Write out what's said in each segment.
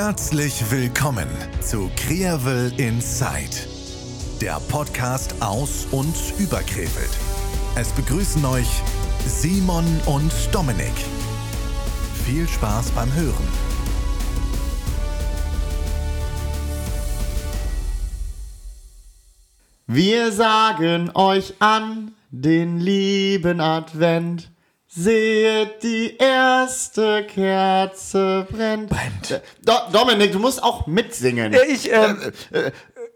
Herzlich willkommen zu Kreavel Inside, der Podcast aus und über Krefeld. Es begrüßen euch Simon und Dominik. Viel Spaß beim Hören. Wir sagen euch an den lieben Advent. Seht, die erste Kerze brennt. Brennt. Do Dominik, du musst auch mitsingen. Ich, ähm,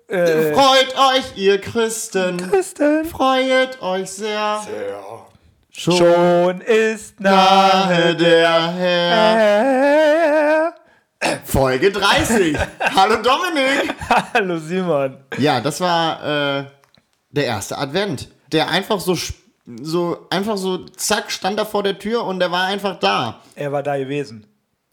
Freut euch, ihr Christen. Christen. Freut euch sehr. Schon Schon ist nahe der Herr. Herr. Folge 30. Hallo Dominik. Hallo Simon. Ja, das war äh, der erste Advent. Der einfach so, sp- so, einfach so, zack, stand da vor der Tür und der war einfach da. Er war da gewesen.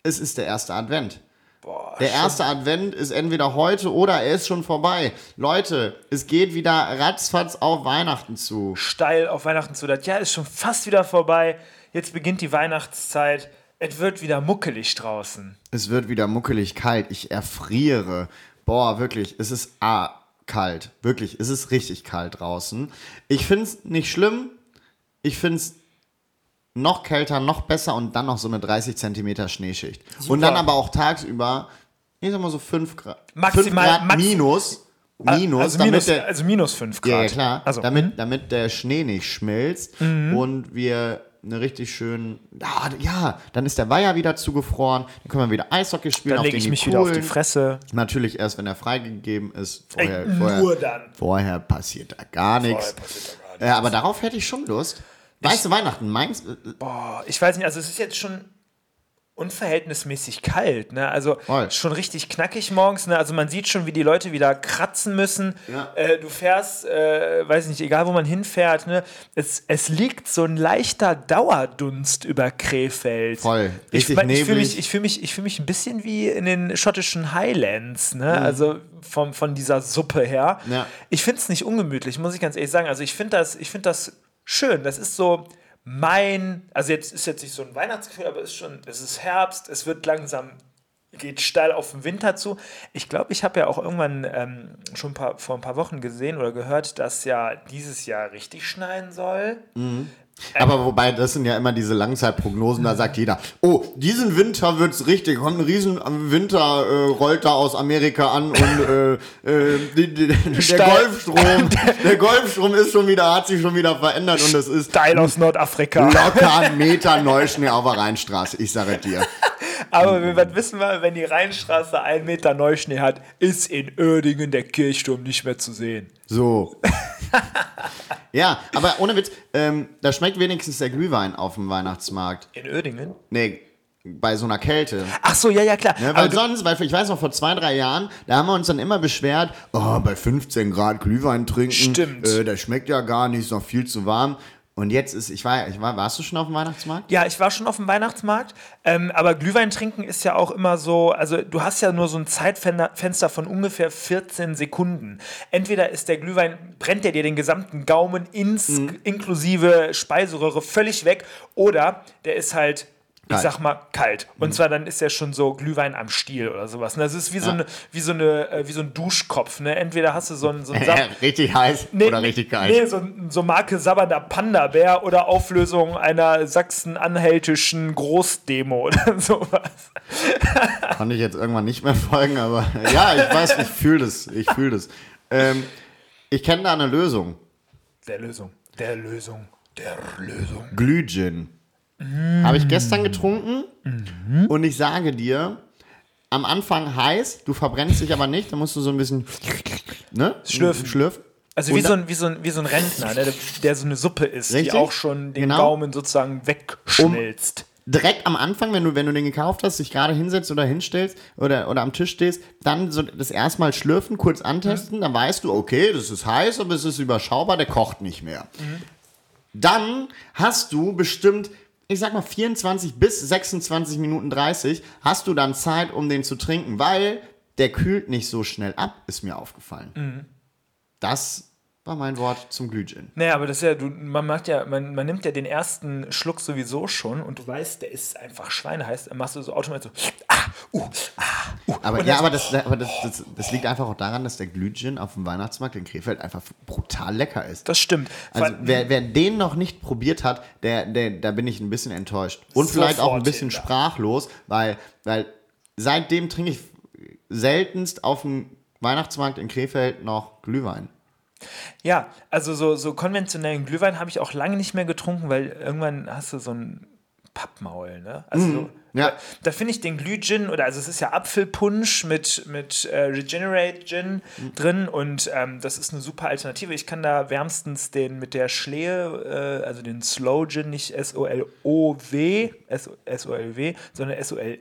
Es ist der erste Advent. Boah, Der erste Advent ist entweder heute oder er ist schon vorbei. Leute, es geht wieder ratzfatz auf Weihnachten zu. steil auf Weihnachten zu. Das Jahr ist schon fast wieder vorbei. Jetzt beginnt die Weihnachtszeit. Es wird wieder muckelig draußen. Es wird wieder muckelig kalt. Ich erfriere. Boah, wirklich, es ist ah, kalt. Wirklich, es ist richtig kalt draußen. Ich finde es nicht schlimm. Ich finde es noch kälter, noch besser und dann noch so eine 30 Zentimeter Schneeschicht. Und dann aber auch tagsüber, ich sag mal so 5 Grad. Maximal- 5 Grad max- minus. Minus, also, damit minus, der, also minus 5 Grad. Ja, klar. Also, damit, damit der Schnee nicht schmilzt und wir eine richtig schön. Ja, ja, dann ist der Weiher wieder zugefroren. Dann können wir wieder Eishockey spielen. dann auf lege ich mich wieder auf die. Fresse. Natürlich erst, wenn er freigegeben ist. Vorher, Ey, vorher, nur dann. Vorher passiert da gar nichts. Ja, aber darauf hätte ich schon Lust. Weißt du, Weihnachten, meins. äh, Boah, ich weiß nicht, also es ist jetzt schon unverhältnismäßig kalt, ne? Also Voll. schon richtig knackig morgens, ne? Also man sieht schon, wie die Leute wieder kratzen müssen. Ja. Äh, du fährst, äh, weiß nicht, egal wo man hinfährt, ne? Es, es liegt so ein leichter Dauerdunst über Krefeld. Voll. Ich, Richtig ich fühle mich, ich fühl mich, ich fühl mich ein bisschen wie in den schottischen Highlands, ne? Mhm. Also vom, von dieser Suppe her. Ja. Ich finde es nicht ungemütlich, muss ich ganz ehrlich sagen. Also ich finde das, ich finde das schön. Das ist so mein, also jetzt ist jetzt nicht so ein Weihnachtsgefühl, aber es ist schon, es ist Herbst, es wird langsam, geht steil auf den Winter zu. Ich glaube, ich habe ja auch irgendwann ähm, schon paar, vor ein paar Wochen gesehen oder gehört, dass ja dieses Jahr richtig schneien soll. Aber wobei, das sind ja immer diese Langzeitprognosen, da sagt jeder, oh, diesen Winter wird's richtig, kommt ein riesen Winter, äh, rollt da aus Amerika an und äh, äh, die, die, der Steil- Golfstrom, der Golfstrom ist schon wieder, hat sich schon wieder verändert und es ist Steil aus Nordafrika. locker ein Meter Neuschnee auf der Rheinstraße, ich sage dir. Aber wir was wissen wir, wenn die Rheinstraße einen Meter Neuschnee hat, ist in Uerdingen der Kirchturm nicht mehr zu sehen. So. ja, aber ohne Witz, ähm, da schmeckt wenigstens der Glühwein auf dem Weihnachtsmarkt. In Uerdingen? Nee, bei so einer Kälte. Ach so, ja, ja, klar. Ne, weil sonst, weil ich weiß noch, vor zwei, drei Jahren, da haben wir uns dann immer beschwert, oh, bei 15 Grad Glühwein trinken, Stimmt. Äh, das schmeckt ja gar nicht, ist noch viel zu warm. Und jetzt ist, ich war, ich war, warst du schon auf dem Weihnachtsmarkt? Ja, ich war schon auf dem Weihnachtsmarkt, ähm, aber Glühwein trinken ist ja auch immer so, also du hast ja nur so ein Zeitfenster von ungefähr 14 Sekunden. Entweder ist der Glühwein, brennt der dir den gesamten Gaumen ins, Mhm. inklusive Speiseröhre völlig weg, oder der ist halt, Kalt. Mhm. sag mal, kalt. Und zwar dann ist er schon so Glühwein am Stiel oder sowas. Und das ist wie so, eine, wie so, eine, äh, wie so ein Duschkopf. Ne? Entweder hast du so einen, so einen Sab- richtig heiß oder richtig kalt? Nee, so, so Marke sabbernder Panda-Bär oder Auflösung einer sachsen-anhältischen Großdemo oder sowas. Konnte ich jetzt irgendwann nicht mehr folgen, aber ja, ich weiß, ich fühle das, ich fühle das. Ähm, ich kenne da eine Lösung. Der Lösung. Der Lösung. Der Lösung. Glühgin. Mm. Habe ich gestern getrunken Mhm. und ich sage dir, am Anfang heiß, du verbrennst dich aber nicht, da musst du so ein bisschen ne? Schlürfen. Schlürfen. Also wie so, ein, wie, so ein, wie so ein Rentner, ne, der, der so eine Suppe isst, die auch schon den Genau. Gaumen sozusagen wegschmilzt. direkt am Anfang, wenn du, wenn du den gekauft hast, dich gerade hinsetzt oder hinstellst oder, oder am Tisch stehst, dann so das erstmal schlürfen, kurz antesten, dann weißt du, okay, das ist heiß, aber es ist überschaubar, der kocht nicht mehr. Dann hast du bestimmt, ich sag mal 24 bis 26 Minuten 30, hast du dann Zeit, um den zu trinken, weil der kühlt nicht so schnell ab, ist mir aufgefallen. Das war mein Wort zum Glühgin. Naja, aber das ist ja, du, man macht ja, man, man nimmt ja den ersten Schluck sowieso schon und du weißt, der ist einfach schweineheiß, dann machst du so automatisch so, ah, uh, ah, uh. Aber ja, aber, das, aber das, das, das liegt einfach auch daran, dass der Glühgin auf dem Weihnachtsmarkt in Krefeld einfach brutal lecker ist. Das stimmt. Also wer, wer den noch nicht probiert hat, der, der, da bin ich ein bisschen enttäuscht. Und vielleicht auch ein bisschen sprachlos, weil, weil seitdem trinke ich seltenst auf dem Weihnachtsmarkt in Krefeld noch Glühwein. Ja, also so, so konventionellen Glühwein habe ich auch lange nicht mehr getrunken, weil irgendwann hast du so ein Pappmaul, ne? Also so, Mhm. ja. da, finde ich den Glühgin oder also es ist ja Apfelpunsch mit, mit äh, Regenerate Gin Mhm. drin und ähm, das ist eine super Alternative. Ich kann da wärmstens den mit der Schlehe, äh, also den Slow Gin, nicht S-O-L-O-W, S-O-L-W, sondern S-O-L J.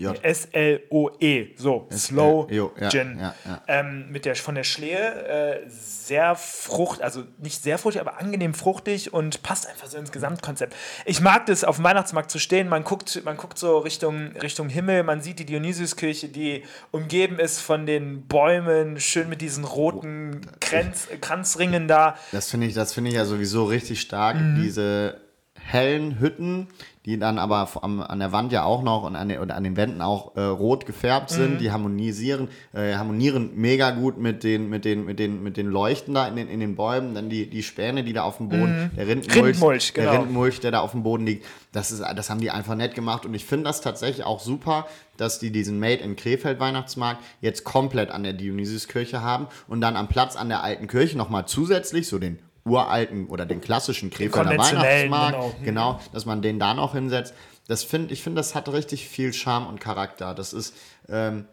S-L-O-E, E, so, Slow jo, ja, Gin. Ähm, mit der, von der Schlehe äh, sehr frucht, also nicht sehr fruchtig, aber angenehm fruchtig und passt einfach so ins Gesamtkonzept. Ich mag das, auf dem Weihnachtsmarkt zu stehen, man guckt, man guckt so Richtung, Richtung Himmel, man sieht die Dionysiuskirche, die umgeben ist von den Bäumen, schön mit diesen roten Kranz, Kranzringen da. Das finde ich, das finde ich ja sowieso richtig stark. Mhm. Diese hellen Hütten, die dann aber am, an der Wand ja auch noch und an den, oder an den Wänden auch äh, rot gefärbt sind, Mhm. die harmonisieren, äh, harmonieren mega gut mit den, mit den, mit den, mit den Leuchten da in den, in den Bäumen. Dann die, die Späne, die da auf dem Boden, der Rindenmulch, Mhm. Rindenmulch, genau. der Rindenmulch, der da auf dem Boden liegt, das, ist, das haben die einfach nett gemacht. Und ich finde das tatsächlich auch super, dass die diesen Made in Krefeld Weihnachtsmarkt jetzt komplett an der Dionysiuskirche haben und dann am Platz an der alten Kirche nochmal zusätzlich so den uralten oder den klassischen Krefelder Weihnachtsmarkt, genau. genau, dass man den da noch hinsetzt. Das find, ich finde, das hat richtig viel Charme und Charakter. Das ist ähm,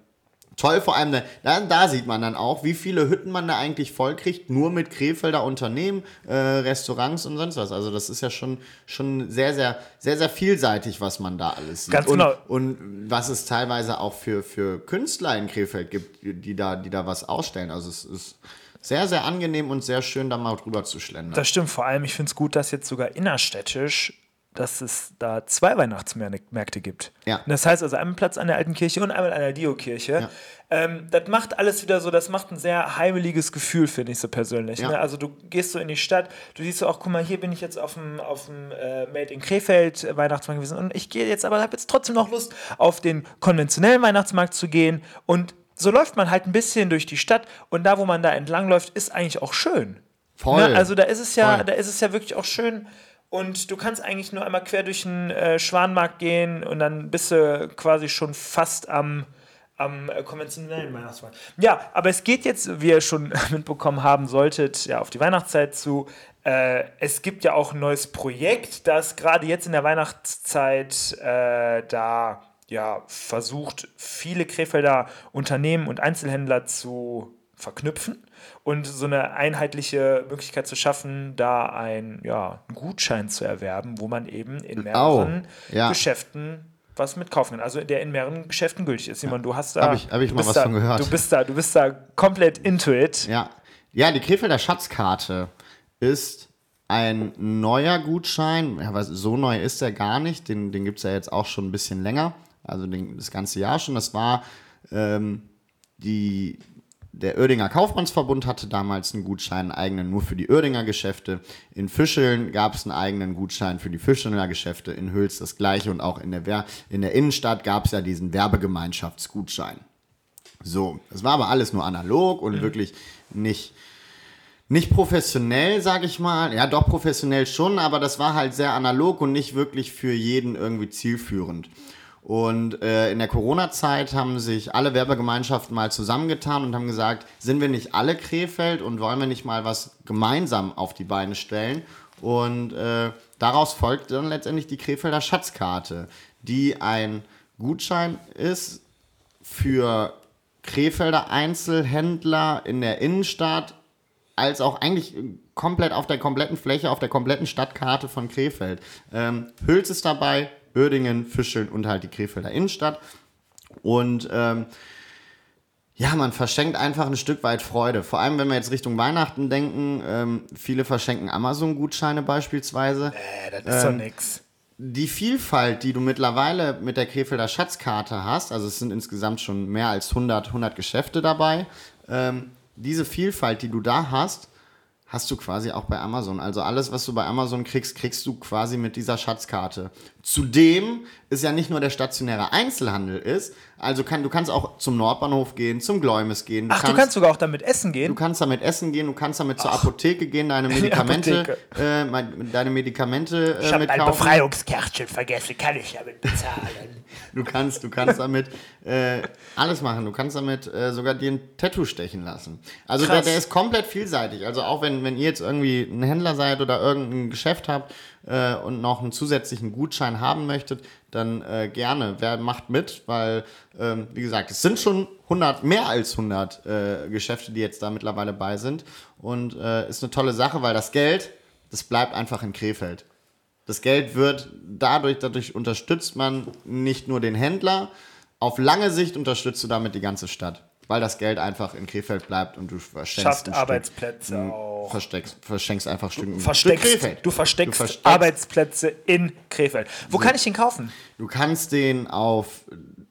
toll, vor allem, da, da sieht man dann auch, wie viele Hütten man da eigentlich vollkriegt, nur mit Krefelder Unternehmen, äh, Restaurants und sonst was. Also das ist ja schon, schon sehr, sehr, sehr, sehr vielseitig, was man da alles sieht. Ganz und, genau. und was es teilweise auch für, für Künstler in Krefeld gibt, die da, die da was ausstellen. Also es ist sehr, sehr angenehm und sehr schön, da mal drüber zu schlendern. Das stimmt, vor allem, ich finde es gut, dass jetzt sogar innerstädtisch, dass es da zwei Weihnachtsmärkte gibt. Ja. Und Das heißt also einmal Platz an der alten Kirche und einmal an der Dio-Kirche. Ja. Ähm, das macht alles wieder so, das macht ein sehr heimeliges Gefühl, finde ich so persönlich. Ja. Ne? Also du gehst so in die Stadt, du siehst so auch, guck mal, hier bin ich jetzt auf dem, auf dem äh, Made in Krefeld äh, Weihnachtsmarkt gewesen und ich gehe jetzt aber, habe jetzt trotzdem noch Lust, auf den konventionellen Weihnachtsmarkt zu gehen und so läuft man halt ein bisschen durch die Stadt und da, wo man da entlang läuft, ist eigentlich auch schön. Voll. Ne? Also da ist es ja, Voll. da ist es ja wirklich auch schön. Und du kannst eigentlich nur einmal quer durch den äh, Schwanmarkt gehen und dann bist du quasi schon fast am, am äh, konventionellen Weihnachtsmarkt. Ja, aber es geht jetzt, wie ihr schon mitbekommen haben solltet, ja auf die Weihnachtszeit zu. Äh, es gibt ja auch ein neues Projekt, das gerade jetzt in der Weihnachtszeit äh, da ja versucht, viele Krefelder Unternehmen und Einzelhändler zu verknüpfen und so eine einheitliche Möglichkeit zu schaffen, da ein, ja, einen Gutschein zu erwerben, wo man eben in mehreren ja. Geschäften was mitkaufen kann. Also der in mehreren Geschäften gültig ist. Simon, du hast da. Hab ich- hab ich mal was da, von gehört. Du bist da, du bist da komplett into it. Ja. ja, die Krefelder Schatzkarte ist ein neuer Gutschein. Ja, so neu ist er gar nicht. Den, den gibt es ja jetzt auch schon ein bisschen länger. Also den, das ganze Jahr schon. Das war ähm, die. Der Oerdinger Kaufmannsverbund hatte damals einen Gutschein, einen eigenen nur für die Oerdinger Geschäfte. In Fischeln gab es einen eigenen Gutschein für die Fischelner Geschäfte. In Hüls das gleiche und auch in der, Wer in der Innenstadt gab es ja diesen Werbegemeinschaftsgutschein. So, es war aber alles nur analog und wirklich nicht, nicht professionell, sag ich mal. Ja, doch professionell schon, aber das war halt sehr analog und nicht wirklich für jeden irgendwie zielführend. Und äh, in der Corona-Zeit haben sich alle Werbegemeinschaften mal zusammengetan und haben gesagt, sind wir nicht alle Krefeld und wollen wir nicht mal was gemeinsam auf die Beine stellen? Und äh, daraus folgt dann letztendlich die Krefelder Schatzkarte, die ein Gutschein ist für Krefelder Einzelhändler in der Innenstadt, als auch eigentlich komplett auf der kompletten Fläche, auf der kompletten Stadtkarte von Krefeld. Ähm, Hüls ist dabei, Oerdingen, Fischeln und halt die Krefelder Innenstadt. Und ähm, ja, man verschenkt einfach ein Stück weit Freude. Vor allem, wenn wir jetzt Richtung Weihnachten denken. Ähm, viele verschenken Amazon-Gutscheine beispielsweise. Äh, das ist doch nix. Die Vielfalt, die du mittlerweile mit der Krefelder Schatzkarte hast, also es sind insgesamt schon mehr als 100, 100 Geschäfte dabei, ähm, diese Vielfalt, die du da hast, hast du quasi auch bei Amazon. Also alles, was du bei Amazon kriegst, kriegst du quasi mit dieser Schatzkarte. Zudem ist ja nicht nur der stationäre Einzelhandel ist, also kann, du kannst auch zum Nordbahnhof gehen, zum Gläumes gehen. Ach, du kannst sogar auch damit essen gehen? Du kannst damit essen gehen, du kannst damit zur Apotheke gehen, deine Medikamente, äh, deine Medikamente äh, ich habe mein Befreiungskärtchen vergessen, kann ich damit bezahlen. du kannst, du kannst damit äh, alles machen. Du kannst damit äh, sogar dir ein Tattoo stechen lassen. Also der, der, ist komplett vielseitig. Also auch wenn, wenn ihr jetzt irgendwie ein Händler seid oder irgendein Geschäft habt äh, und noch einen zusätzlichen Gutschein haben möchtet, dann äh, gerne. Wer macht mit? Weil, ähm, wie gesagt, es sind schon 100, mehr als 100 äh, Geschäfte, die jetzt da mittlerweile bei sind. Und äh, ist eine tolle Sache, weil das Geld, das bleibt einfach in Krefeld. Das Geld wird dadurch, dadurch unterstützt man nicht nur den Händler, auf lange Sicht unterstützt du damit die ganze Stadt. Weil das Geld einfach in Krefeld bleibt und du verschenkst Arbeitsplätze Stück, auch. Versteckst, verschenkst einfach Stück, versteckst, Stück Krefeld. Du versteckst, Du versteckst- Arbeitsplätze in Krefeld. Wo kann ich den kaufen? Du kannst den auf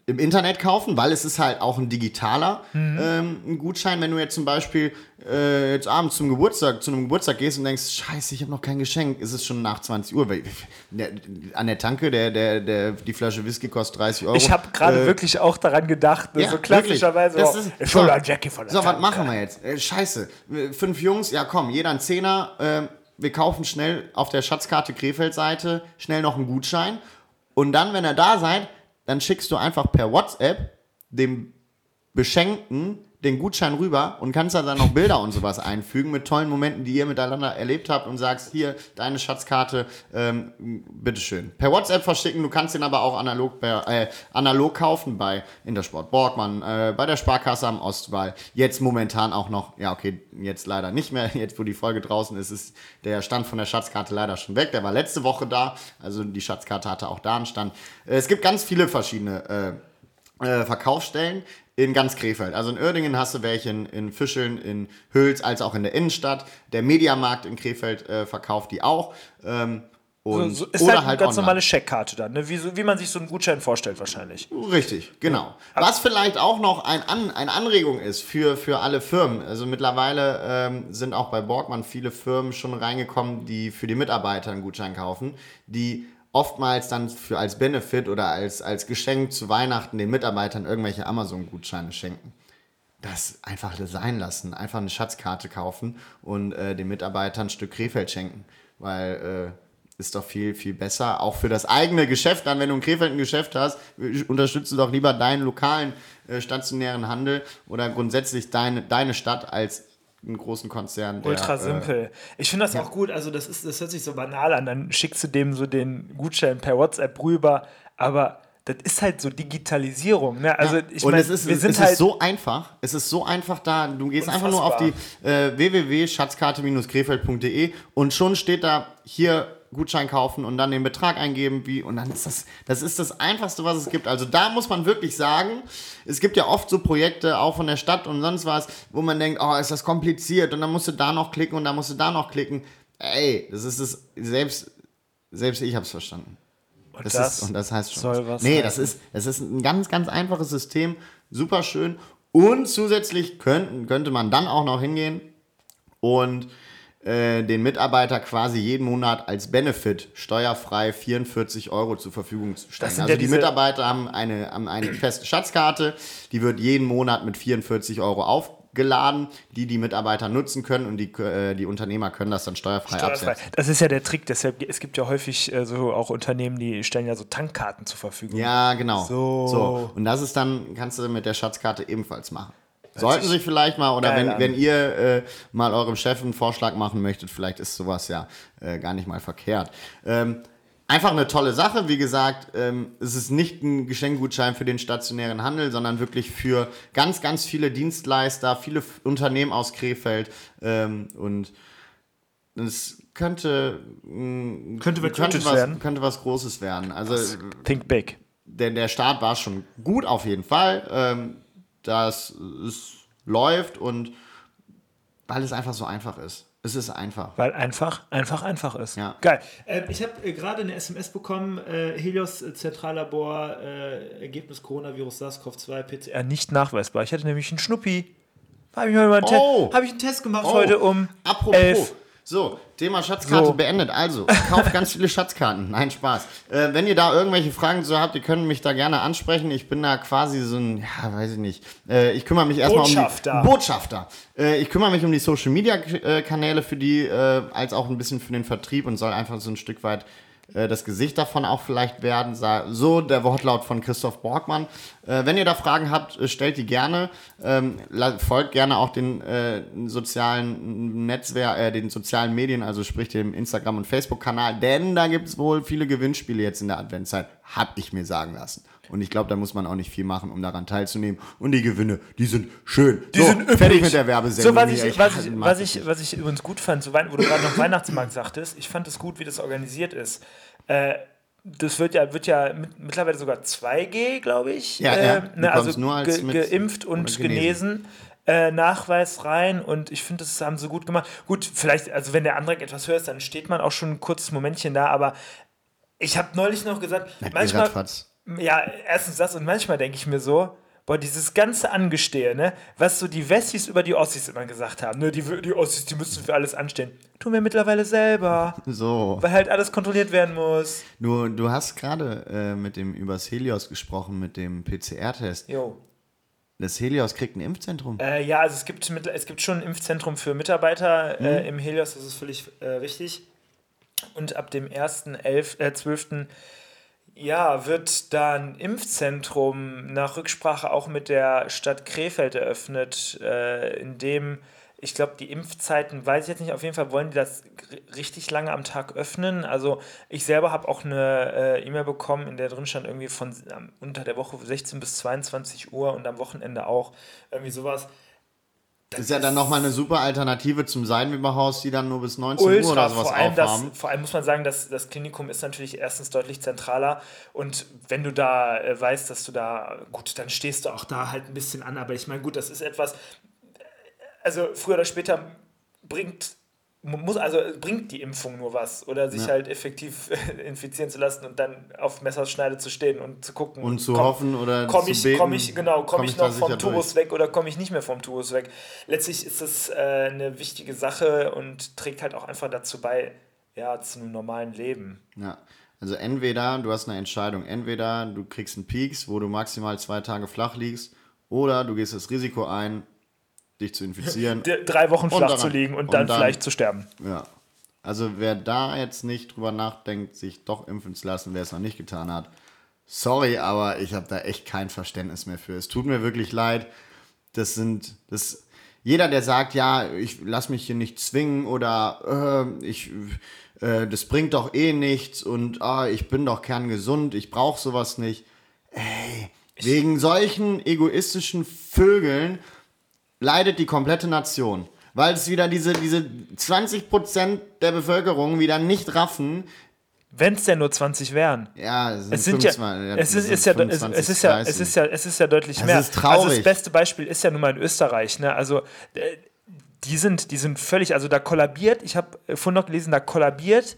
im Internet kaufen, weil es ist halt auch ein digitaler Mhm. ähm, ein Gutschein. Wenn du jetzt zum Beispiel äh, jetzt abends zum Geburtstag, zu einem Geburtstag gehst und denkst, scheiße, ich habe noch kein Geschenk, ist es schon nach 20 Uhr. Weil, der, an der Tanke, der, der, der, die Flasche Whisky kostet 30 Euro. Ich habe gerade Äh, wirklich auch daran gedacht, ne, ja, so klassischerweise. Oh, Das ist- hol so. Jackie von der So, was Tanke. machen wir jetzt? Äh, scheiße. Äh, Fünf Jungs, ja komm, jeder ein Zehner. ähm, wir kaufen schnell auf der Schatzkarte Krefeld-Seite schnell noch einen Gutschein. Und dann, wenn ihr da seid, dann schickst du einfach per WhatsApp dem Beschenkten den Gutschein rüber und kannst da dann noch Bilder und sowas einfügen mit tollen Momenten, die ihr miteinander erlebt habt und sagst, hier, deine Schatzkarte, ähm, bitteschön. Per WhatsApp verschicken, du kannst den aber auch analog, per, äh, analog kaufen bei Intersport Borgmann, äh, bei der Sparkasse am Ostwall. Jetzt momentan auch noch, ja okay, jetzt leider nicht mehr, jetzt wo die Folge draußen ist, ist der Stand von der Schatzkarte leider schon weg. Der war letzte Woche da, also die Schatzkarte hatte auch da einen Stand. Äh, es gibt ganz viele verschiedene äh, Verkaufsstellen in ganz Krefeld. Also in Uerdingen hast du welche, in, in Fischeln, in Hüls, als auch in der Innenstadt. Der Mediamarkt in Krefeld äh, verkauft die auch. Ähm, und, So, ist oder halt eine halt ganz online. normale Scheckkarte dann, ne? wie, so, wie man sich so einen Gutschein vorstellt wahrscheinlich. Richtig, genau. Was vielleicht auch noch ein An eine Anregung ist für, für alle Firmen. Also mittlerweile ähm, sind auch bei Borgmann viele Firmen schon reingekommen, die für die Mitarbeiter einen Gutschein kaufen, die oftmals dann für als Benefit oder als, als Geschenk zu Weihnachten den Mitarbeitern irgendwelche Amazon-Gutscheine schenken. Das einfach sein lassen, einfach eine Schatzkarte kaufen und äh, den Mitarbeitern ein Stück Krefeld schenken. Weil äh, ist doch viel, viel besser. Auch für das eigene Geschäft, dann, wenn du in Krefeld ein Geschäft hast, unterstütze doch lieber deinen lokalen äh, stationären Handel oder grundsätzlich deine, deine Stadt als einen großen Konzern. Der, Ultra äh, simpel. ich finde das auch gut. Also, das, ist, das hört sich so banal an. Dann schickst du dem so den Gutschein per WhatsApp rüber. Aber das ist halt so Digitalisierung. Ne? Also, ich und meine, es ist, wir sind es halt. ist so einfach. Es ist so einfach da. Du gehst einfach nur auf die Unfassbar. äh, www.schatzkarte-krefeld.de und schon steht da hier Gutschein kaufen und dann den Betrag eingeben, wie und dann ist das das ist das einfachste, was es gibt. Also da muss man wirklich sagen, es gibt ja oft so Projekte auch von der Stadt und sonst was, wo man denkt, oh, ist das kompliziert und dann musst du da noch klicken und dann musst du da noch klicken. Ey, das ist es selbst selbst ich habe es verstanden. und Das ist, und das heißt schon. soll was. nee, das ist, das ist ein ganz, ganz einfaches System. Super schön. Und zusätzlich könnten, könnte man dann auch noch hingehen und den Mitarbeiter quasi jeden Monat als Benefit steuerfrei 44 Euro zur Verfügung zu stellen. Also ja die Mitarbeiter haben eine, haben eine feste Schatzkarte, die wird jeden Monat mit 44 Euro aufgeladen, die die Mitarbeiter nutzen können und die, äh, die Unternehmer können das dann steuerfrei, Steuerfrei. absetzen. Das ist ja der Trick. Deshalb, es gibt ja häufig äh, so auch Unternehmen, die stellen ja so Tankkarten zur Verfügung. Ja, genau. So. Und das ist dann, kannst du mit der Schatzkarte ebenfalls machen. Sollten sich vielleicht mal, oder wenn, an. wenn ihr äh, mal eurem Chef einen Vorschlag machen möchtet, vielleicht ist sowas ja äh, gar nicht mal verkehrt. Ähm, einfach eine tolle Sache. Wie gesagt, ähm, es ist nicht ein Geschenkgutschein für den stationären Handel, sondern wirklich für ganz, ganz viele Dienstleister, viele F- Unternehmen aus Krefeld. Ähm, und es könnte, mh, Könnte was könnte, Gutes was, werden. könnte was Großes werden. Also Think big. der, der Start war schon gut auf jeden Fall. Ähm, dass es läuft und weil es einfach so einfach ist. Es ist einfach. Weil einfach, einfach, einfach ist. Ja. Geil. Ähm, ich habe äh, gerade eine SMS bekommen, äh, Helios äh, Zentrallabor, äh, Ergebnis Coronavirus SARS-CoV-2 PCR nicht nachweisbar. Ich hatte nämlich einen Schnuppi. Habe ich, mal einen Te- Oh. hab ich einen Test gemacht Oh, heute um Apropos. 11. So, Thema Schatzkarte So. beendet. Also, kauft ganz viele Schatzkarten. Nein, Spaß. Äh, wenn ihr da irgendwelche Fragen zu habt, ihr könnt mich da gerne ansprechen. Ich bin da quasi so ein, ja, weiß ich nicht. Äh, ich kümmere mich erstmal um die Botschafter. Äh, ich kümmere mich um die Social Media äh, Kanäle für die, äh, als auch ein bisschen für den Vertrieb und soll einfach so ein Stück weit das Gesicht davon auch vielleicht werden. So der Wortlaut von Christoph Borgmann. Äh, wenn ihr da Fragen habt, äh, stellt die gerne. Ähm, folgt gerne auch den äh, sozialen Netzwerk, äh, den sozialen Medien, also sprich dem Instagram- und Facebook-Kanal, denn da gibt es wohl viele Gewinnspiele jetzt in der Adventszeit, hab ich mir sagen lassen. Und ich glaube, da muss man auch nicht viel machen, um daran teilzunehmen. Und die Gewinne, die sind schön. Die so, sind üppig. fertig mit der Werbesendung. So, was ich, was, ich, was, ich, was ich übrigens gut fand, so, wo du gerade noch Weihnachtsmarkt sagtest, ich fand es gut, wie das organisiert ist. Äh, das wird ja, wird ja mit, mittlerweile sogar 2G, glaube ich. Ja, äh, ja. Ne, also nur als ge, mit- geimpft und genesen. genesen. Äh, Nachweis rein und ich finde, das haben sie gut gemacht. Gut, vielleicht, also wenn der andere etwas hört, dann steht man auch schon ein kurzes Momentchen da, aber ich habe neulich noch gesagt, Na, manchmal, ratzfatz. Ja, erstens das und manchmal denke ich mir so, boah, dieses ganze Angestehe, ne, was so die Wessis über die Ossis immer gesagt haben, ne, die, die Ossis, die müssen für alles anstehen, tun wir mittlerweile selber, So. weil halt alles kontrolliert werden muss. Du, du hast gerade äh, mit dem übers Helios gesprochen, mit dem PCR-Test. Jo. Das Helios kriegt ein Impfzentrum. Äh, ja, also es gibt, mit, es gibt schon ein Impfzentrum für Mitarbeiter äh, im Helios, das ist völlig äh, richtig. Und ab dem 1.11., äh, 12. Ja, wird da ein Impfzentrum nach Rücksprache auch mit der Stadt Krefeld eröffnet, äh, in dem, ich glaube, die Impfzeiten, weiß ich jetzt nicht, auf jeden Fall wollen die das richtig lange am Tag öffnen. Also ich selber habe auch eine äh, E-Mail bekommen, in der drin stand irgendwie von unter der Woche 16 bis 22 Uhr und am Wochenende auch irgendwie sowas. Das ist ja dann nochmal eine super Alternative zum Seidenweberhaus, die dann nur bis 19 Uhr Ultra, oder sowas vor allem, das, aufhaben. vor allem muss man sagen, dass das Klinikum ist natürlich erstens deutlich zentraler. Und wenn du da äh, weißt, dass du da, gut, dann stehst du auch da halt ein bisschen an, aber ich meine, gut, das ist etwas, also früher oder später bringt muss also bringt die Impfung nur was oder sich Ja. halt effektiv infizieren zu lassen und dann auf Messerschneide zu stehen und zu gucken Und zu hoffen oder komm zu ich, beten, komm ich genau komm, komm ich noch vom Tubus weg oder komme ich nicht mehr vom Tubus weg letztlich ist das äh, eine wichtige Sache und trägt halt auch einfach dazu bei ja zu einem normalen Leben Ja. Also entweder du hast eine Entscheidung, entweder du kriegst einen Peaks, wo du maximal zwei Tage flach liegst, oder du gehst das Risiko ein, dich zu infizieren. Drei Wochen flach daran- zu liegen und, und dann, dann- vielleicht zu sterben ja. Also wer da jetzt nicht drüber nachdenkt, sich doch impfen zu lassen, wer es noch nicht getan hat, sorry, aber ich habe da echt kein Verständnis mehr für. Es tut mir wirklich leid. Das sind, das, jeder, der sagt, ja, ich lass mich hier nicht zwingen oder äh, ich, äh, das bringt doch eh nichts und ah, ich bin doch kerngesund, ich brauche sowas nicht. Ey, wegen solchen egoistischen Vögeln leidet die komplette Nation. Weil es wieder diese, diese 20% der Bevölkerung wieder nicht raffen. wenn es denn nur 20 wären Ja, es sind, es sind ja, 25, es das ist, sind ist ja, es, 25, es ist ja, 30. es ist ja, es ist ja deutlich Das mehr. ist traurig. Also das beste Beispiel ist ja nun mal in Österreich. Ne? Also äh, die sind, die sind völlig, also da kollabiert. Ich habe vorhin noch gelesen, da kollabiert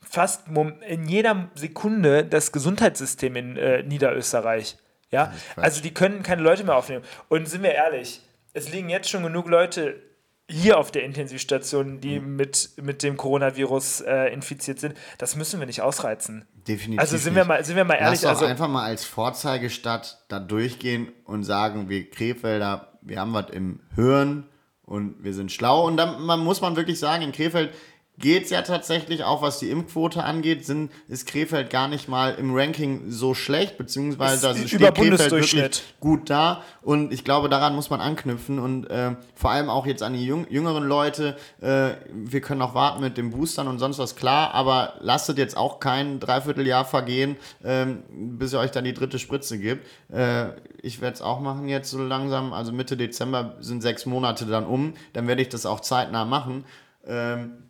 fast in jeder Sekunde das Gesundheitssystem in äh, Niederösterreich. Ja, also die können keine Leute mehr aufnehmen. Und sind wir ehrlich, es liegen jetzt schon genug Leute hier auf der Intensivstation, die Mhm. mit, mit dem Coronavirus äh, infiziert sind. Das müssen wir nicht ausreizen. Definitiv. Also sind nicht. wir mal, sind wir mal Lass ehrlich, doch also einfach mal als Vorzeigestadt da durchgehen und sagen, wir Krefelder, wir haben was im Hirn und wir sind schlau. Und dann man, muss man wirklich sagen, in Krefeld geht es ja tatsächlich, auch was die Impfquote angeht, sind, ist Krefeld gar nicht mal im Ranking so schlecht, beziehungsweise über steht Krefeld Bundesdurchschnitt. wirklich gut da. Und ich glaube, daran muss man anknüpfen und äh, vor allem auch jetzt an die jüng jüngeren Leute. Äh, wir können auch warten mit den Boostern und sonst was, klar, aber lasst jetzt auch kein Dreivierteljahr vergehen, ähm, bis ihr euch dann die dritte Spritze gibt. Äh, ich werde es auch machen jetzt so langsam, also Mitte Dezember sind sechs Monate dann um, dann werde ich das auch zeitnah machen. Ähm,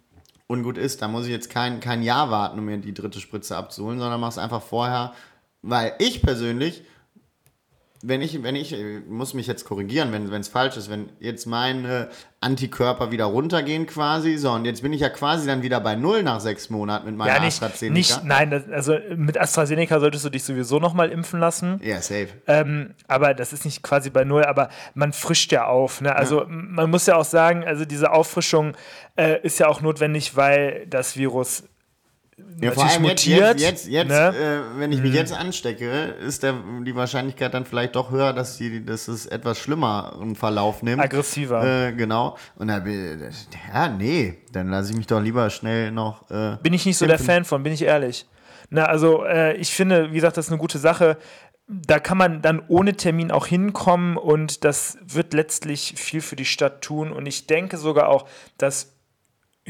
und gut ist, da muss ich jetzt kein, kein Jahr warten, um mir die dritte Spritze abzuholen, sondern mach's einfach vorher, weil ich persönlich wenn ich, wenn ich, äh, muss mich jetzt korrigieren, wenn es falsch ist, wenn jetzt meine Antikörper wieder runtergehen quasi, so, und jetzt bin ich ja quasi dann wieder bei Null nach sechs Monaten mit meiner Ja, nicht, AstraZeneca. nicht, nein, das, also mit AstraZeneca solltest du dich sowieso nochmal impfen lassen. Ja, safe. Ähm, aber das ist nicht quasi bei Null, aber man frischt ja auf. Ne? Also m- man muss ja auch sagen, also diese Auffrischung äh, ist ja auch notwendig, weil das Virus Ja, vor allem mutiert. jetzt, jetzt, jetzt ne? Mhm. äh, wenn ich mich jetzt anstecke, ist der, die Wahrscheinlichkeit dann vielleicht doch höher, dass, die, dass es etwas schlimmeren Verlauf nimmt. Aggressiver. Äh, genau. Und da, bin- ja, nee, dann lasse ich mich doch lieber schnell noch. Äh, bin ich nicht so der Fan von, bin ich ehrlich. Na, also äh, ich finde, wie gesagt, das ist eine gute Sache. Da kann man dann ohne Termin auch hinkommen und das wird letztlich viel für die Stadt tun. Und ich denke sogar auch, dass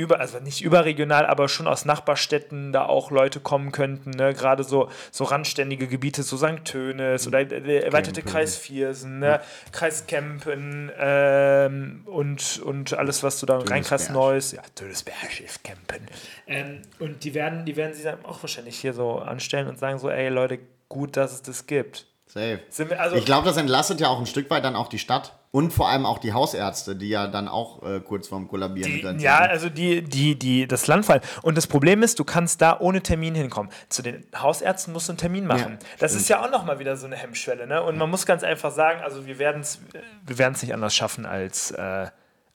über, also nicht überregional, aber schon aus Nachbarstädten da auch Leute kommen könnten, ne? gerade so, so randständige Gebiete, so St. Tönis oder der erweiterte Kempen. Kreis Viersen, ne? Kreis Kempen ähm, und, und alles, was du da Rheinkreis. Neues, ja, Dönesberg ist Kempen. Ähm, und die werden, die werden sich dann auch wahrscheinlich hier so anstellen und sagen so, ey Leute, gut, dass es das gibt. safe. Wir, also, Ich glaube, das entlastet ja auch ein Stück weit dann auch die Stadt und vor allem auch die Hausärzte, die ja dann auch äh, kurz vorm Kollabieren sind. ja, also die, die, die, das Landfall. Und das Problem ist, du kannst da ohne Termin hinkommen. Zu den Hausärzten musst du einen Termin machen. Ja, das ist ja auch nochmal wieder so eine Hemmschwelle. Ne? Und man muss ganz einfach sagen, also wir werden es wir werden's nicht anders schaffen als, äh,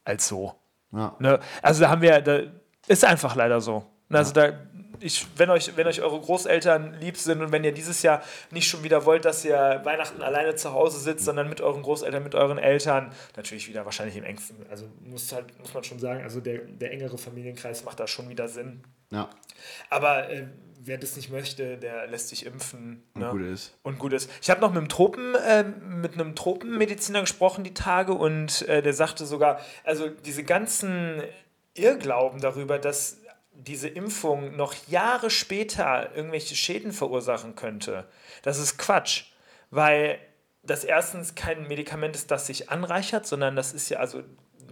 als so. Ja. Ne? Also da haben wir, da ist einfach leider so. Also da, ich, wenn euch, wenn euch eure Großeltern lieb sind und wenn ihr dieses Jahr nicht schon wieder wollt, dass ihr Weihnachten alleine zu Hause sitzt, sondern mit euren Großeltern, mit euren Eltern, natürlich wieder wahrscheinlich im engsten, also muss halt, muss man schon sagen, also der, der engere Familienkreis macht da schon wieder Sinn. ja. Aber äh, wer das nicht möchte, der lässt sich impfen. Ne? gut ist. Und gut ist. Ich habe noch mit einem Tropen, äh, mit einem Tropenmediziner gesprochen die Tage und äh, der sagte sogar, also diese ganzen Irrglauben darüber, dass diese Impfung noch Jahre später irgendwelche Schäden verursachen könnte, das ist Quatsch. Weil das erstens kein Medikament ist, das sich anreichert, sondern das ist ja also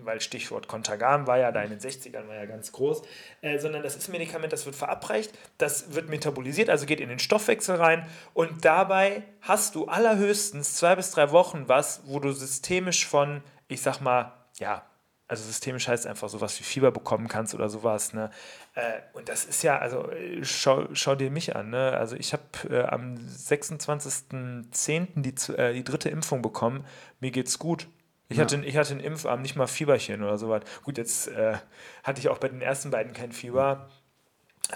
weil Stichwort Contagan war ja da in den 60ern war ja ganz groß, äh, sondern das ist ein Medikament, das wird verabreicht, das wird metabolisiert, also geht in den Stoffwechsel rein und dabei hast du allerhöchstens zwei bis drei Wochen was, wo du systemisch von, ich sag mal, ja, also systemisch heißt einfach sowas wie Fieber bekommen kannst oder sowas, ne? Äh, und das ist ja, also äh, schau, schau dir mich an, ne? Also ich habe äh, am 26.10. Die, äh, die dritte Impfung bekommen. Mir geht's gut. Ich, hatte, ich hatte einen Impfarm, nicht mal Fieberchen oder sowas. Gut, jetzt äh, hatte ich auch bei den ersten beiden kein Fieber.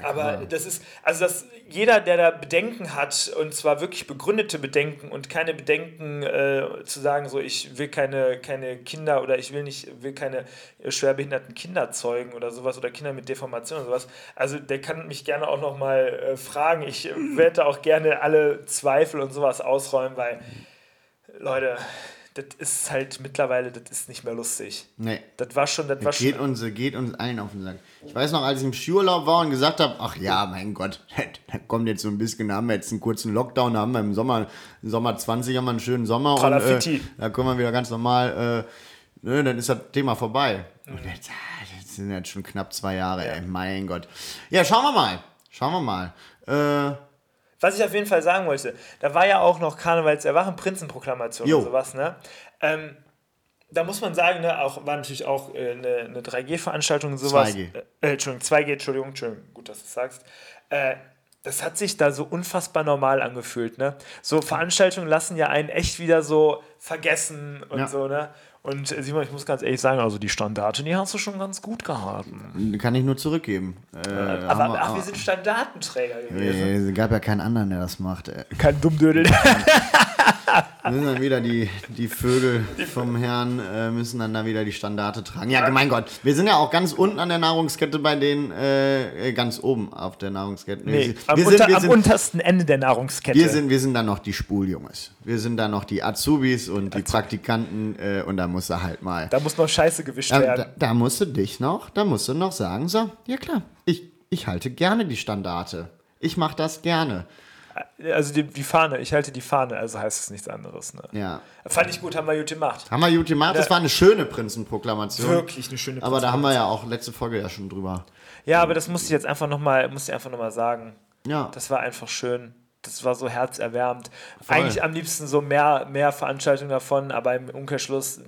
Aber das ist, also dass jeder, der da Bedenken hat, und zwar wirklich begründete Bedenken und keine Bedenken äh, zu sagen, so ich will keine, keine Kinder oder ich will nicht, will keine äh, schwerbehinderten Kinder zeugen oder sowas oder Kinder mit Deformation oder sowas. Also der kann mich gerne auch nochmal äh, fragen. Ich werde auch gerne alle Zweifel und sowas ausräumen, weil Leute, das ist halt mittlerweile, das ist nicht mehr lustig. Nee. Das war schon, das war schon. Geht uns, geht uns allen auf den Sack. Ich weiß noch, als ich im Skiurlaub war und gesagt habe, ach ja, mein Gott, da kommt jetzt so ein bisschen, da haben wir jetzt einen kurzen Lockdown, da haben wir im Sommer, im Sommer 20 haben wir einen schönen Sommer und äh, Tralafiti. da können wir wieder ganz normal, äh, ne, dann ist das Thema vorbei. Und jetzt, ah, das sind jetzt schon knapp zwei Jahre, ey, mein Gott. Ja, schauen wir mal, schauen wir mal. Äh, Was ich auf jeden Fall sagen wollte, da war ja auch noch Karnevalserwachen, Prinzenproklamation Jo. und sowas, ne? Ähm, da muss man sagen, ne, auch, war natürlich auch äh, eine, eine 3G-Veranstaltung und sowas. 2G. Äh, Entschuldigung, 2G, Entschuldigung, Entschuldigung, gut, dass du es sagst. Äh, das hat sich da so unfassbar normal angefühlt, ne? So Veranstaltungen lassen ja einen echt wieder so vergessen und Ja. so, ne? Und äh, Simon, ich muss ganz ehrlich sagen, also die Standarte, die hast du schon ganz gut gehalten. kann ich nur zurückgeben. Äh, Aber, haben wir- ach, wir sind Standartenträger gewesen. äh, es gab ja keinen anderen, der das macht. Ey. Kein Dummdödel. Müssen dann wieder die, die Vögel vom Herrn, äh, müssen dann da wieder die Standarte tragen. Ja, mein Gott. Wir sind ja auch ganz unten an der Nahrungskette bei denen, äh, ganz oben auf der Nahrungskette. Nee, wir, am, wir, unter, sind, wir, am sind, untersten Ende der Nahrungskette. wir, sind, wir sind dann noch die Spuljunges. Wir sind dann noch die Azubis und die Praktikanten äh, und da musst du halt mal. da muss noch Scheiße gewischt Da, werden. da, da musst du dich noch, da musst du noch sagen, so, ja klar, ich, ich halte gerne die Standarte. Ich mache das gerne. Also die, die Fahne, ich halte die Fahne, also heißt es nichts anderes. Ne? Ja. Fand ich gut, haben wir gut gemacht. Haben wir gut gemacht. Das war eine schöne Prinzenproklamation. Wirklich eine schöne Aber da haben wir ja auch letzte Folge ja schon drüber. Ja, aber das musste ich jetzt einfach nochmal, musste ich einfach noch mal sagen. Ja. Das war einfach schön. das war so herzerwärmend. Eigentlich am liebsten so mehr, mehr Veranstaltungen davon, aber im Umkehrschluss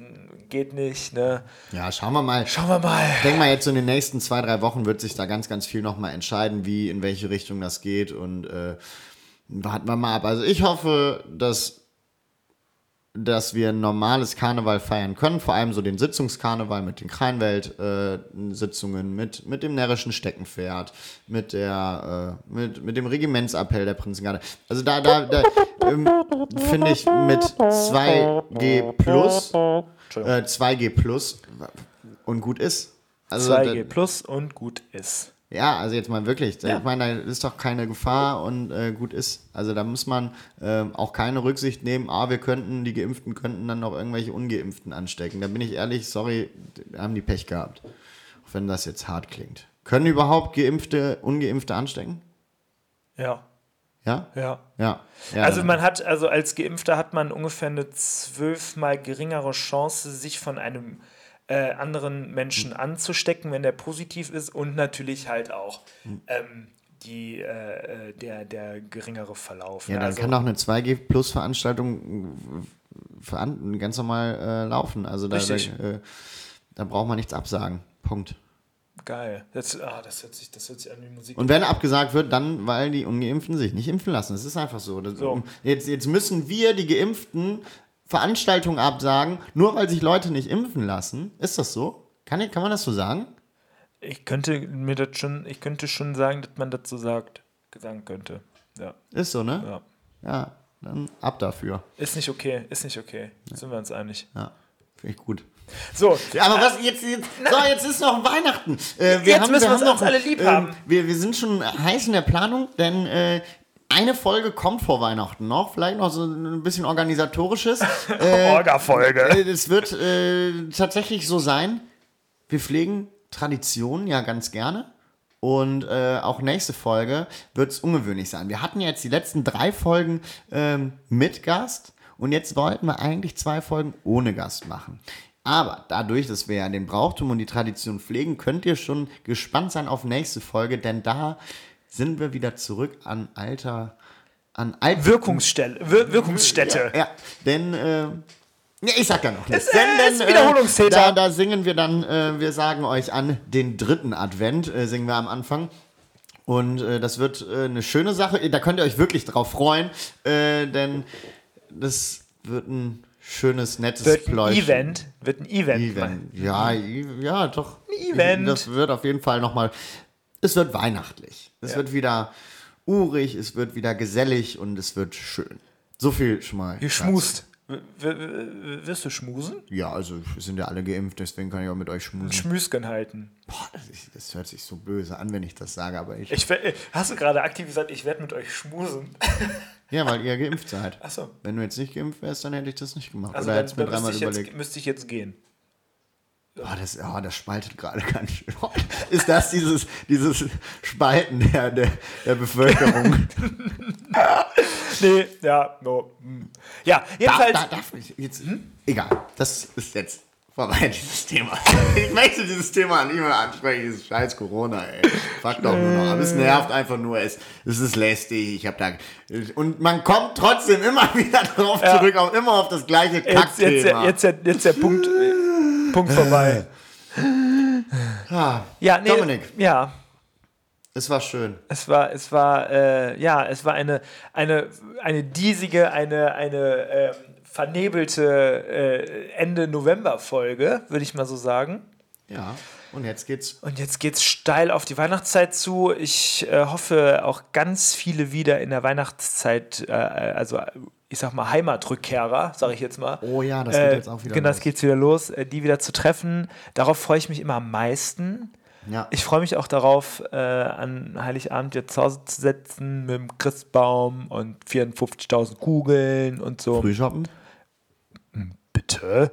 geht nicht. Ne? Ja, schauen wir mal. Schauen wir mal. Ich denke mal, jetzt so in den nächsten zwei, drei Wochen wird sich da ganz, ganz viel nochmal entscheiden, wie, in welche Richtung das geht. Und äh, warten wir mal ab. Also ich hoffe, dass dass wir ein normales Karneval feiern können, vor allem so den Sitzungskarneval mit den Kreinwelt-Sitzungen, mit, mit dem närrischen Steckenpferd, mit der, äh, mit, mit dem Regimentsappell der Prinzengarde. Also da, da, da ähm, finde ich mit 2G plus, äh, 2G plus und gut ist. Also 2G da- plus und gut ist. Ja, also jetzt mal wirklich. Ja. Ich meine, da ist doch keine Gefahr und äh, gut ist. Also da muss man ähm, auch keine Rücksicht nehmen, ah, wir könnten, die Geimpften könnten dann noch irgendwelche Ungeimpften anstecken. Da bin ich ehrlich, sorry, haben die Pech gehabt. Auch wenn das jetzt hart klingt. Können überhaupt Geimpfte Ungeimpfte anstecken? Ja, Ja? ja. Ja. ja Also man hat, also als Geimpfter hat man ungefähr eine zwölfmal geringere Chance, sich von einem äh, anderen Menschen anzustecken, wenn der positiv ist und natürlich halt auch ähm, die, äh, äh, der, der geringere Verlauf. ja, dann also, kann auch eine 2G-Plus-Veranstaltung äh, ganz normal äh, laufen. Also da, da, da braucht man nichts absagen. Punkt. geil. Das, ah, das, hört sich, das hört sich an wie Musik. Und wenn abgesagt wird, dann, weil die Ungeimpften sich nicht impfen lassen. Das ist einfach so. Das, So. Jetzt, jetzt müssen wir, die Geimpften, Veranstaltungen absagen, nur weil sich Leute nicht impfen lassen. Ist das so? Kann, ich- kann man das so sagen? ich könnte mir das schon, ich könnte schon sagen, dass man das so sagt, sagen könnte. Ja, Ist so, ne? ja. Ja, dann ab dafür. Ist nicht okay, ist nicht okay. Sind wir uns einig. Ja, finde ich gut. So, Ja, aber was jetzt, jetzt so, jetzt ist noch Weihnachten. Äh, wir Jetzt müssen wir uns noch, alle lieb ähm, haben. Wir, wir sind schon heiß in der Planung, denn äh, eine Folge kommt vor Weihnachten noch. Vielleicht noch so ein bisschen organisatorisches. Äh, Orga-Folge. äh, Es wird äh, tatsächlich so sein. Wir pflegen Traditionen ja ganz gerne. Und äh, auch nächste Folge wird es ungewöhnlich sein. Wir hatten jetzt die letzten drei Folgen ähm, mit Gast und jetzt wollten wir eigentlich zwei Folgen ohne Gast machen. Aber dadurch, dass wir ja den Brauchtum und die Tradition pflegen, könnt ihr schon gespannt sein auf nächste Folge, denn da sind wir wieder zurück an alter, an alt Wirkungsstelle, Wir Wirkungsstätte. ja, denn äh, ja, ich sag ja noch nichts. Äh, denn, ist Wiederholungstäter. da, da singen wir dann, äh, wir sagen euch an, den dritten Advent äh, singen wir am Anfang. Und äh, das wird äh, eine schöne Sache. Da könnt ihr euch wirklich drauf freuen, äh, denn das wird ein schönes, nettes Wird ein Pläuschen. Event, wird ein Event. Event. Ja, ja, doch. Event. Das wird auf jeden Fall nochmal. Es wird weihnachtlich. Es Ja. wird wieder urig, es wird wieder gesellig und es wird schön. So viel schon mal. W- w- Wirst du schmusen? Ja, also wir sind ja alle geimpft, deswegen kann ich auch mit euch schmusen. Schmüsken halten. Boah, das, ist, das hört sich so böse an, wenn ich das sage, aber ich. Ich, hast du gerade aktiv gesagt, ich werde mit euch schmusen? Ja, weil ihr geimpft seid. Ach so. Wenn du jetzt nicht geimpft wärst, dann hätte ich das nicht gemacht. Also Oder dann, hättest mir dreimal ich jetzt, überlegt. müsste ich jetzt gehen. Oh, das, oh, das spaltet gerade ganz schön. Ist das dieses, dieses Spalten der, der, der Bevölkerung? Nee, ja, no. hm. Ja, jedenfalls. darf, darf ich jetzt. Egal, das ist jetzt vorbei, dieses Thema. Ich möchte dieses Thema nicht mehr ansprechen, dieses scheiß Corona, ey. Fuck doch nur noch. Aber es nervt einfach nur. Es, es ist lästig. Ich hab da. Und man kommt trotzdem immer wieder drauf Ja. zurück, auch immer auf das gleiche Jetzt, jetzt, Kackthema. jetzt, jetzt, jetzt der Punkt, äh, Punkt vorbei. Ah, Ja, nee, Dominik, Ja, es war schön. es war, es war, äh, ja, es war eine, eine, eine diesige, eine, eine ähm, vernebelte äh, Ende November-Folge, würde ich mal so sagen. Ja, und jetzt geht's. Und jetzt geht's steil auf die Weihnachtszeit zu. Ich äh, hoffe auch ganz viele wieder in der Weihnachtszeit, äh, also ich sag mal Heimatrückkehrer, sage ich jetzt mal. Oh ja, das geht jetzt auch wieder Genau, das los. geht wieder los, äh, die wieder zu treffen. Darauf freue ich mich immer am meisten. Ja. Ich freue mich auch darauf, äh, an Heiligabend jetzt zu Hause zu sitzen mit dem Christbaum und 54.000 Kugeln und so. Frühshoppen? Bitte?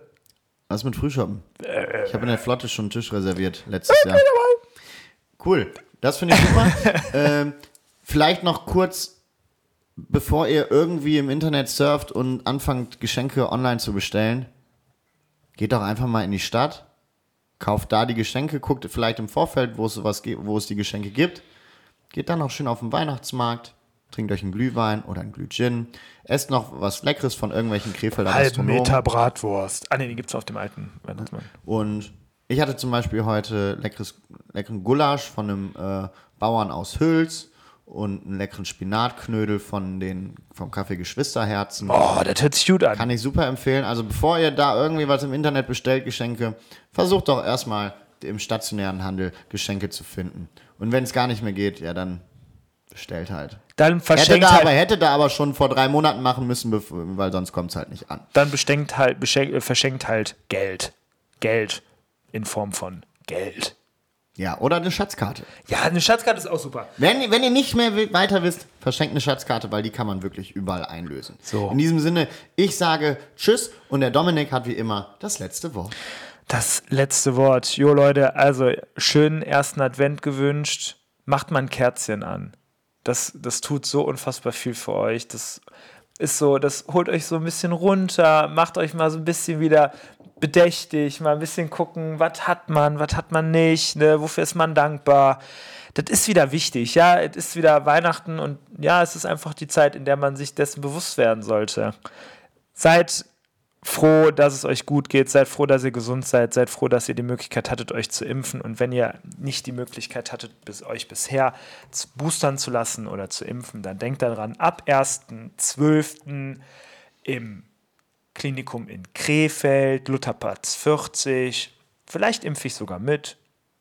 Was mit Frühshoppen? Äh, Ich habe in der Flotte schon einen Tisch reserviert letztes Jahr. Cool, das finde ich super. ähm, vielleicht noch kurz, bevor ihr irgendwie im Internet surft und anfangt, Geschenke online zu bestellen, geht doch einfach mal in die Stadt, kauft da die Geschenke, guckt vielleicht im Vorfeld, wo es sowas gibt, wo es die Geschenke gibt, geht dann auch schön auf den Weihnachtsmarkt, trinkt euch einen Glühwein oder einen Glühgin, esst noch was Leckeres von irgendwelchen Krefelder Halben. Meter Bratwurst. Ah, ne, die gibt's auf dem alten Weihnachtsmann. Und ich hatte zum Beispiel heute leckeres, leckeren Gulasch von einem äh, Bauern aus Hüls und einen leckeren Spinatknödel von den, vom Café Geschwisterherzen. Oh, das hört sich gut an. Kann ich super empfehlen. Also bevor ihr da irgendwie was im Internet bestellt, Geschenke, versucht doch erstmal im stationären Handel Geschenke zu finden. Und wenn es gar nicht mehr geht, ja, dann bestellt halt. Dann Hätte verschenkt da, aber, halt, hätte da aber schon vor drei Monaten machen müssen, weil sonst kommt es halt nicht an. dann beschenkt halt, beschenkt, äh, verschenkt halt Geld. Geld in Form von Geld. Ja, oder eine Schatzkarte. Ja, eine Schatzkarte ist auch super. Wenn, wenn ihr nicht mehr weiter wisst, verschenkt eine Schatzkarte, weil die kann man wirklich überall einlösen. So. In diesem Sinne, ich sage Tschüss und der Dominik hat wie immer das letzte Wort. Das letzte Wort. Jo, Leute, also schönen ersten Advent gewünscht. Macht mal ein Kerzchen an. Das, das tut so unfassbar viel für euch. Das ist so, das holt euch so ein bisschen runter, macht euch mal so ein bisschen wieder bedächtig, mal ein bisschen gucken, was hat man, was hat man nicht, ne? wofür ist man dankbar. Das ist wieder wichtig, ja, es ist wieder Weihnachten und ja, es ist einfach die Zeit, in der man sich dessen bewusst werden sollte. Seid froh, dass es euch gut geht, seid froh, dass ihr gesund seid, seid froh, dass ihr die Möglichkeit hattet, euch zu impfen und wenn ihr nicht die Möglichkeit hattet, euch bisher zu boostern zu lassen oder zu impfen, dann denkt daran, ab 1.12. im Klinikum in Krefeld, Lutherplatz 40, vielleicht impfe ich sogar mit,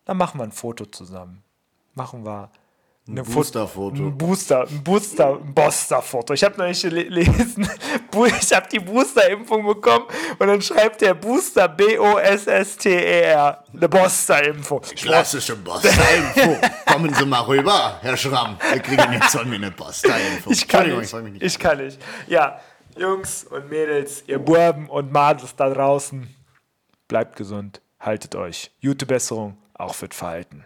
dann machen wir ein Foto zusammen. Machen wir eine Fo- Boosterfoto. Ein Booster, ein Booster, ein Booster-Foto. Ich habe neulich gelesen, Bu- ich habe die Booster-Impfung bekommen und dann schreibt der Booster B-O-S-S-T-E-R. Eine Booster-Impfung. Klassische Boster-Info. Kommen Sie mal rüber, Herr Schramm. Wir kriegen jetzt von mir eine Boster-Info. Ich kann nicht. nicht. Ich kann nicht. Ja, Jungs und Mädels, ihr Burben und Madels da draußen, bleibt gesund, haltet euch. Gute Besserung, auch für Verhalten.